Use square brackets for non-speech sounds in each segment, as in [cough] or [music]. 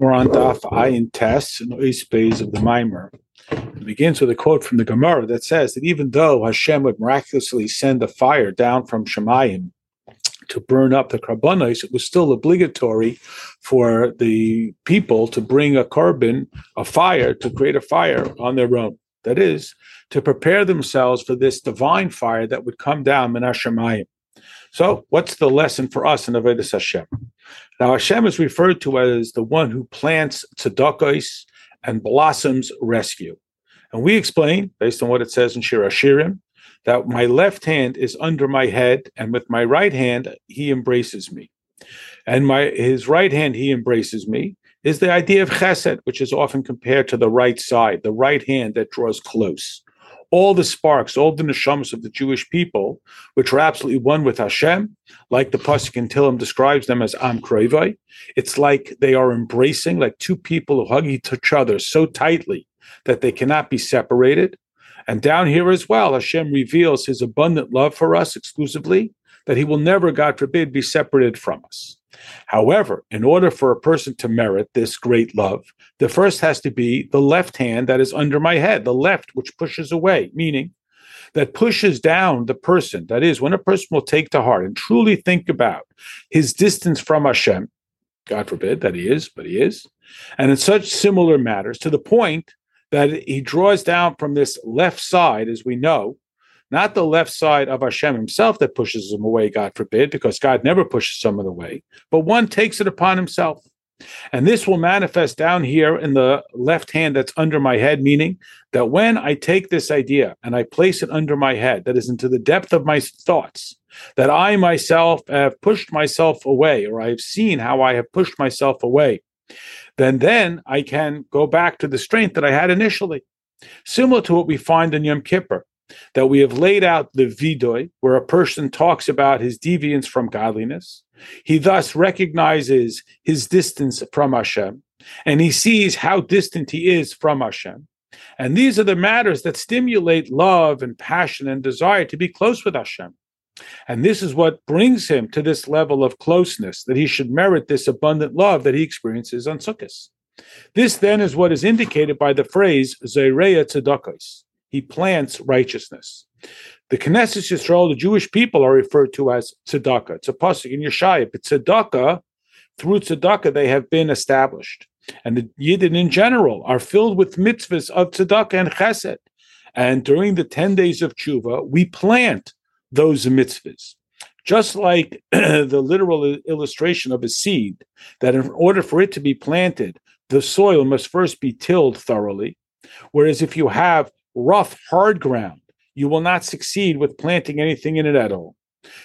We're on Daf Ayin Tes and Ois of the Mimer. It begins with a quote from the Gemara that says that even though Hashem would miraculously send a fire down from Shemayim to burn up the karbonos, it was still obligatory for the people to bring a carbon, a fire, to create a fire on their own. That is, to prepare themselves for this divine fire that would come down in Shemayim. So, what's the lesson for us in Avodah Hashem? Now, Hashem is referred to as the one who plants tzedakos and blossoms rescue. And we explain, based on what it says in Shir Hashirim, that my left hand is under my head, and with my right hand he embraces me. And my his right hand he embraces me is the idea of chesed, which is often compared to the right side, the right hand that draws close all the sparks, all the neshamas of the Jewish people, which are absolutely one with Hashem, like the pasuk in Tillim describes them as Am Krevai. It's like they are embracing, like two people who hug each other so tightly that they cannot be separated. And down here as well, Hashem reveals His abundant love for us exclusively, that He will never, God forbid, be separated from us. However, in order for a person to merit this great love, the first has to be the left hand that is under my head, the left which pushes away, meaning that pushes down the person. That is, when a person will take to heart and truly think about his distance from Hashem, God forbid that he is, but he is, and in such similar matters to the point that he draws down from this left side, as we know, not the left side of Hashem himself that pushes him away, God forbid, because God never pushes someone away, but one takes it upon himself. And this will manifest down here in the left hand that's under my head, meaning that when I take this idea and I place it under my head, that is into the depth of my thoughts, that I myself have pushed myself away, or I have seen how I have pushed myself away, then then I can go back to the strength that I had initially. Similar to what we find in Yom Kippur that we have laid out the vidoy, where a person talks about his deviance from godliness. He thus recognizes his distance from Hashem, and he sees how distant he is from Hashem. And these are the matters that stimulate love and passion and desire to be close with Hashem. And this is what brings him to this level of closeness, that he should merit this abundant love that he experiences on Sukkot. This then is what is indicated by the phrase Zayreya Tzedakos he plants righteousness. The Knesset Yisrael, the Jewish people, are referred to as tzedakah. It's a pasuk in Yeshaya, but tzedakah, through tzedakah, they have been established. And the Yidden in general are filled with mitzvahs of tzedakah and chesed. And during the 10 days of tshuva, we plant those mitzvahs. Just like [clears throat] the literal illustration of a seed, that in order for it to be planted, the soil must first be tilled thoroughly. Whereas if you have rough, hard ground, you will not succeed with planting anything in it at all.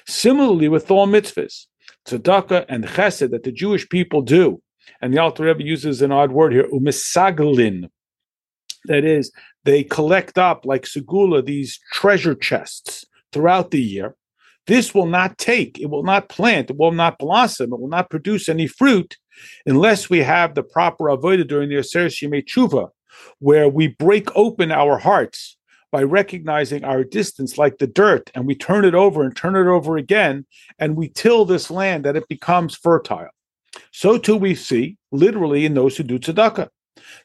Similarly, with all mitzvahs, tzedakah and chesed that the Jewish people do, and the Alter Rebbe uses an odd word here, umisaglin. That is, they collect up like segula these treasure chests throughout the year. This will not take, it will not plant, it will not blossom, it will not produce any fruit unless we have the proper avodah during the Aseret Yemei Tshuva, where we break open our hearts by recognizing our distance like the dirt and we turn it over and turn it over again and we till this land that it becomes fertile. So too we see literally in those who do tzedakah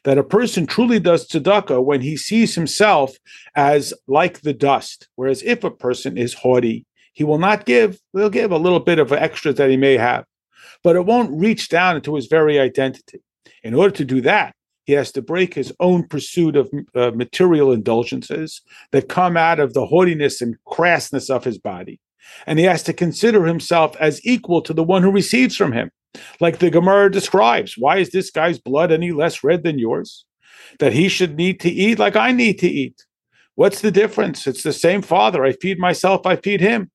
that a person truly does tzedakah when he sees himself as like the dust. Whereas if a person is haughty, he will not give, he'll give a little bit of extras that he may have, but it won't reach down into his very identity. In order to do that, he has to break his own pursuit of uh, material indulgences that come out of the haughtiness and crassness of his body. And he has to consider himself as equal to the one who receives from him. Like the Gemara describes, why is this guy's blood any less red than yours? That he should need to eat like I need to eat. What's the difference? It's the same father. I feed myself, I feed him.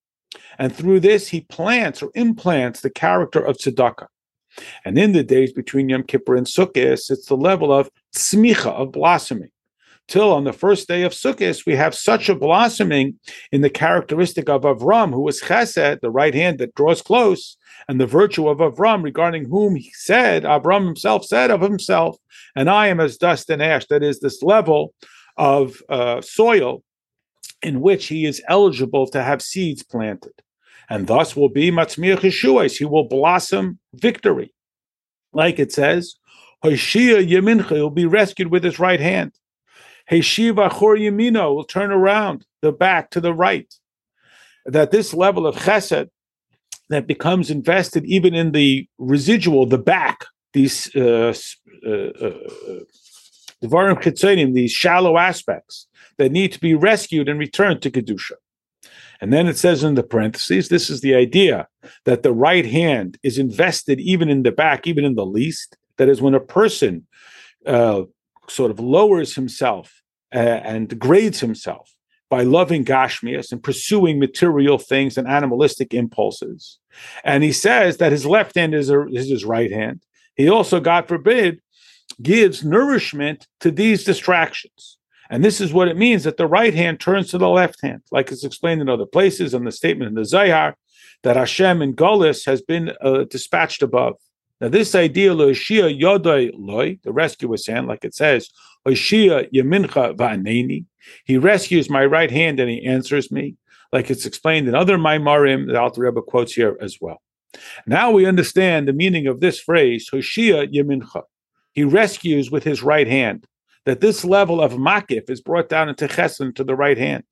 And through this, he plants or implants the character of tzedakah. And in the days between Yom Kippur and Sukkot, it's the level of tzmicha, of blossoming. Till on the first day of Sukkot, we have such a blossoming in the characteristic of Avram, who was chesed, the right hand that draws close, and the virtue of Avram, regarding whom he said, Avram himself said of himself, and I am as dust and ash. That is this level of uh, soil in which he is eligible to have seeds planted and thus will be Matzmiach Yeshuas. He will blossom victory. Like it says, Hoshia Yemincha will be rescued with his right hand. Heshiva Chor Yemino will turn around the back to the right. That this level of chesed that becomes invested even in the residual, the back, these uh, uh, uh, these shallow aspects that need to be rescued and returned to Kedusha. And then it says in the parentheses, this is the idea that the right hand is invested even in the back, even in the least. That is, when a person uh, sort of lowers himself uh, and degrades himself by loving Gashmias and pursuing material things and animalistic impulses. And he says that his left hand is, a, is his right hand. He also, God forbid, gives nourishment to these distractions. And this is what it means that the right hand turns to the left hand, like it's explained in other places in the statement in the Zayar that Hashem in Golis has been uh, dispatched above. Now, this idea, Loishia Yodai Loi, the rescuer's hand, like it says, he rescues my right hand and he answers me, like it's explained in other Maimarim that Alter Rebbe quotes here as well. Now we understand the meaning of this phrase, Hoshia Yamincha. He rescues with his right hand that this level of makif is brought down into chesed to the right hand.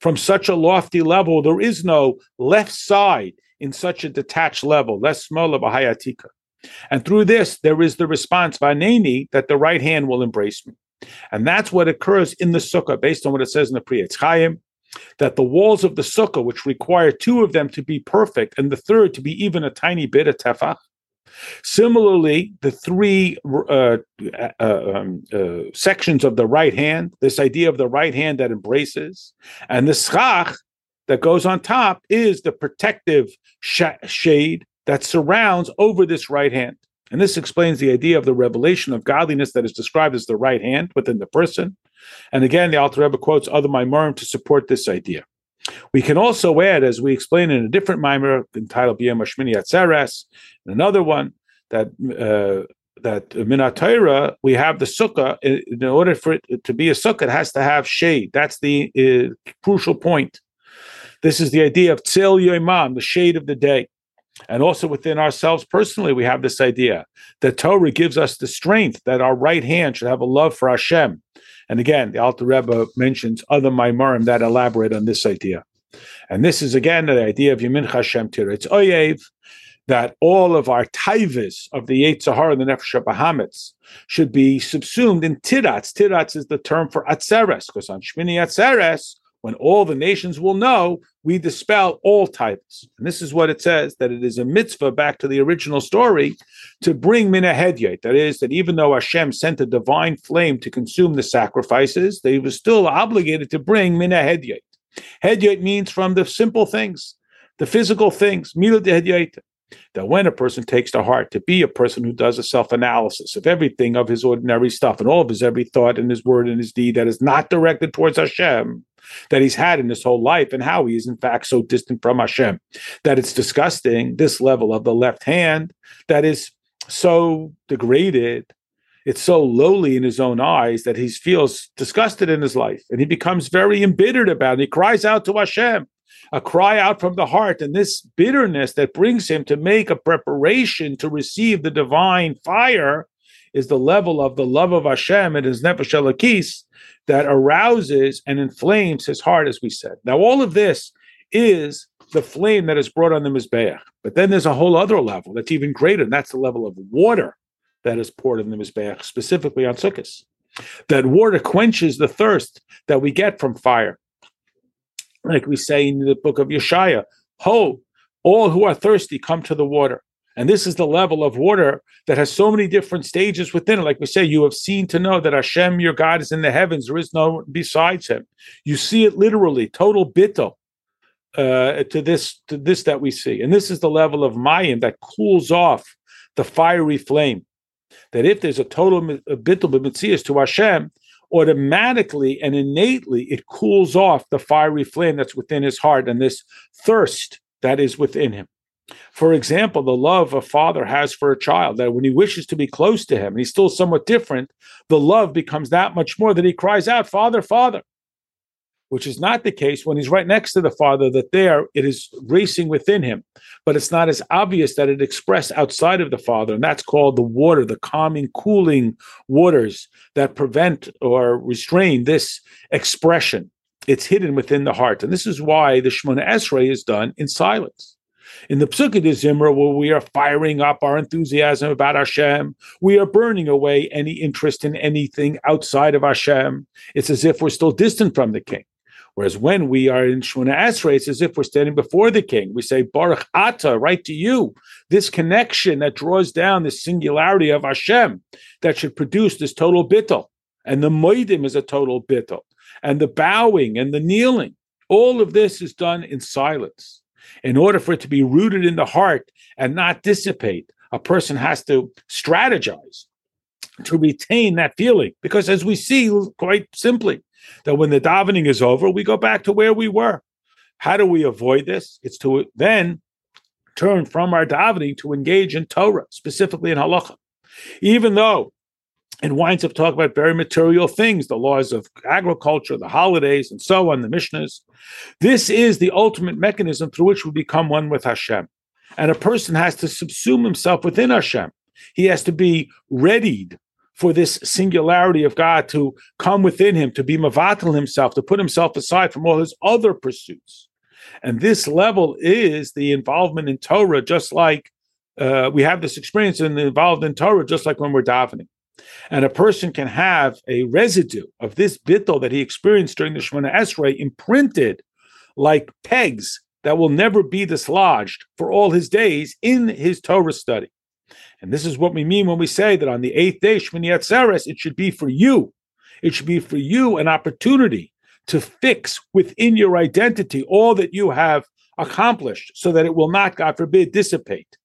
From such a lofty level, there is no left side in such a detached level, leis smola b'hai Atika. And through this, there is the response, vaneni, that the right hand will embrace me. And that's what occurs in the sukkah, based on what it says in the Pri Etz Chaim, that the walls of the sukkah, which require two of them to be perfect and the third to be even a tiny bit of tefach, Similarly, the three uh, uh, um, uh, sections of the right hand, this idea of the right hand that embraces, and the schach that goes on top is the protective sh- shade that surrounds over this right hand. And this explains the idea of the revelation of godliness that is described as the right hand within the person. And again, the Alter Rebbe quotes other Maimorim to support this idea. We can also add, as we explain in a different mimer entitled B'yem Hashmini Atzeres, another one that uh, that Minatayra, we have the sukkah. In order for it to be a sukkah, it has to have shade. That's the uh, crucial point. This is the idea of Tzil Yoimam, the shade of the day. And also within ourselves personally, we have this idea that Torah gives us the strength that our right hand should have a love for Hashem. And again, the Alter Rebbe mentions other Maimarim that elaborate on this idea. And this is again the idea of Yamin Hashem. It's Oyev, that all of our taivas of the Yetzer Hara and the Nefesh Bahamits should be subsumed in tirats. Tirats is the term for atzeres, because on Shmini Atzeres, when all the nations will know, we dispel all titles. And this is what it says, that it is a mitzvah, back to the original story, to bring mina hedyet. That is, that even though Hashem sent a divine flame to consume the sacrifices, they were still obligated to bring mina hedyet. Means from the simple things, the physical things, mila de that when a person takes to heart to be a person who does a self analysis of everything of his ordinary stuff and all of his every thought and his word and his deed that is not directed towards Hashem, that he's had in his whole life and how he is in fact so distant from Hashem, that it's disgusting, this level of the left hand that is so degraded, it's so lowly in his own eyes that he feels disgusted in his life and he becomes very embittered about it. He cries out to Hashem a cry out from the heart, and this bitterness that brings him to make a preparation to receive the divine fire is the level of the love of Hashem and his nefesh that arouses and inflames his heart, as we said. Now, all of this is the flame that is brought on the mizbeach, but then there's a whole other level that's even greater, and that's the level of water that is poured in the mizbeach, specifically on Sukkot. That water quenches the thirst that we get from fire like we say in the book of Yeshaya, Ho, all who are thirsty, come to the water. And this is the level of water that has so many different stages within it. Like we say, you have seen to know that Hashem, your God, is in the heavens. There is no besides him. You see it literally, total bittel uh, to this to this that we see. And this is the level of mayim that cools off the fiery flame. That if there's a total bittel b'mitzias to Hashem, automatically and innately it cools off the fiery flame that's within his heart and this thirst that is within him. For example, the love a father has for a child, that when he wishes to be close to him, and he's still somewhat different, the love becomes that much more that he cries out, Father, Father. Which is not the case when he's right next to the Father, that there it is racing within him. But it's not as obvious that it expressed outside of the Father. And that's called the water, the calming, cooling waters that prevent or restrain this expression. It's hidden within the heart. And this is why the Shemona Esrei is done in silence. In the Pesukei de Zimra, where we are firing up our enthusiasm about Hashem, we are burning away any interest in anything outside of Hashem. It's as if we're still distant from the King. Whereas when we are in Shemona Esrei, it's as if we're standing before the King. We say Baruch Ata, right to you. This connection that draws down this singularity of Hashem that should produce this total bittel. And the modim is a total bittel. And the bowing and the kneeling, all of this is done in silence in order for it to be rooted in the heart and not dissipate, a person has to strategize to retain that feeling. Because as we see quite simply, that when the davening is over, we go back to where we were. How do we avoid this? It's to then turn from our davening to engage in Torah, specifically in halacha. Even though it winds up talking about very material things, the laws of agriculture, the holidays, and so on, the Mishnahs. This is the ultimate mechanism through which we become one with Hashem. And a person has to subsume himself within Hashem. He has to be readied for this singularity of God to come within him, to be mavatal himself, to put himself aside from all his other pursuits. And this level is the involvement in Torah, just like uh, we have this experience in involved in Torah, just like when we're davening. And a person can have a residue of this bittel that he experienced during the Shemona Esrei imprinted like pegs that will never be dislodged for all his days in his Torah study. And this is what we mean when we say that on the eighth day, Shmini Atzeres, it should be for you. It should be for you an opportunity to fix within your identity all that you have accomplished so that it will not, God forbid, dissipate.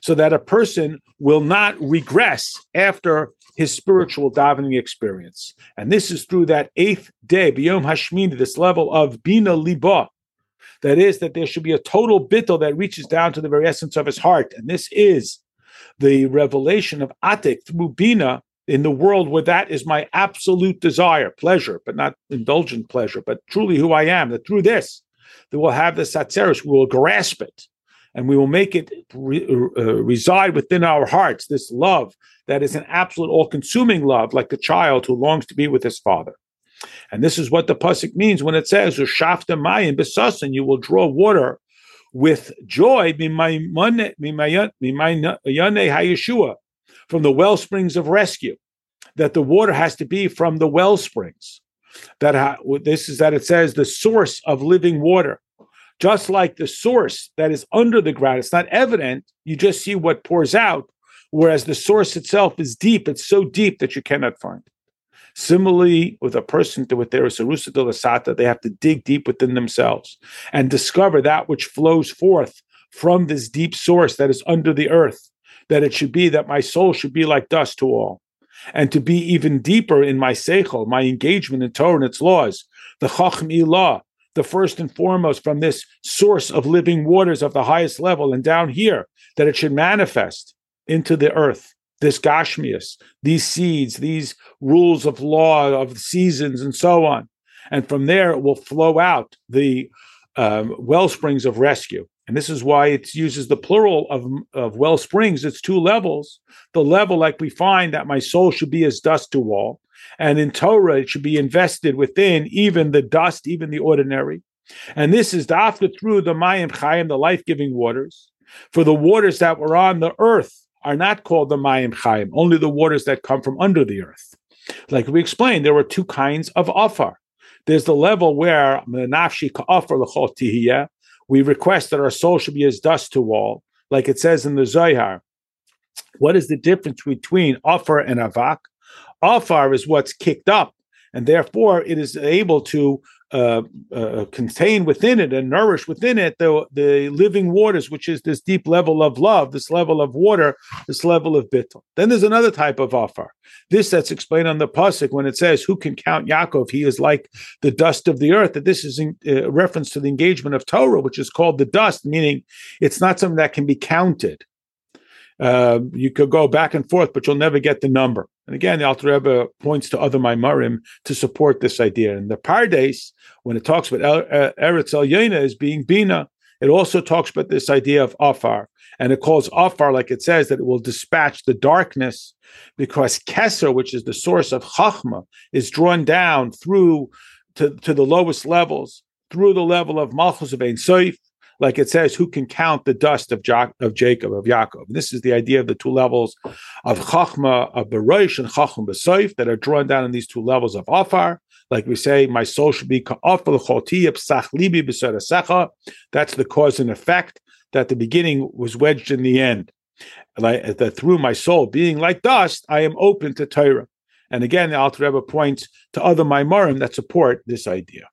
So that a person will not regress after his spiritual davening experience. And this is through that eighth day, Biyom Hashmini, this level of Bina Liba. That is, that there should be a total bittel that reaches down to the very essence of his heart. And this is the revelation of Atik through Bina in the world where that is my absolute desire, pleasure, but not indulgent pleasure, but truly who I am, that through this, that we'll have the Atzeris, we will grasp it and we will make it re, uh, reside within our hearts, this love that is an absolute all consuming love, like the child who longs to be with his father. And this is what the Pusik means when it says, Ushafta Mayim Besasan, you will draw water with joy from the well springs of rescue. That the water has to be from the well springs. That this is that it says the source of living water. Just like the source that is under the ground, it's not evident. You just see what pours out whereas the source itself is deep. It's so deep that you cannot find. Similarly, with a person with their Sarusa de Lasata, they have to dig deep within themselves and discover that which flows forth from this deep source that is under the earth. That it should be that my soul should be like dust to all. And to be even deeper in my seichel, my engagement in Torah and its laws, the Chacham Ilah, the first and foremost from this source of living waters of the highest level and down here, that it should manifest into the earth, this Gashmias, these seeds, these rules of law, of seasons, and so on. And from there, it will flow out the um, well springs of rescue. And this is why it uses the plural of, of well springs. It's two levels. The level, like we find, that my soul should be as dust to all. And in Torah, it should be invested within even the dust, even the ordinary. And this is the after through the Mayim Chayim, the life giving waters, for the waters that were on the earth are not called the Mayim Chaim, only the waters that come from under the earth. Like we explained, there were two kinds of Afar. There's the level where we request that our soul should be as dust to wall, like it says in the Zohar. What is the difference between Afar and Avak? Afar is what's kicked up, and therefore it is able to uh, uh, contain within it and nourish within it the, the living waters, which is this deep level of love, this level of water, this level of bittul. Then there's another type of Afar. This that's explained on the pasuk when it says, "Who can count Yaakov? He is like the dust of the earth." That this is in uh, reference to the engagement of Torah, which is called the dust, meaning it's not something that can be counted. Uh, you could go back and forth, but you'll never get the number. And again, the Alter Rebbe points to other Maimarim to support this idea. And the Pardes, when it talks about uh, Eretz El Yena as being Bina, it also talks about this idea of Afar. And it calls Afar, like it says, that it will dispatch the darkness because Kesser, which is the source of Chachma, is drawn down through to, to the lowest levels, through the level of Malchus of Ein Soif, like it says, who can count the dust of, jo- of Jacob, of Yaakov? This is the idea of the two levels of Chachma of Berosh and Chachma Besoif that are drawn down in these two levels of Afar. Like we say, my soul should be ka'afal libi That's the cause and effect that the beginning was wedged in the end. Like, that through my soul being like dust, I am open to Torah. And again, the Alter Rebbe points to other Maimarim that support this idea.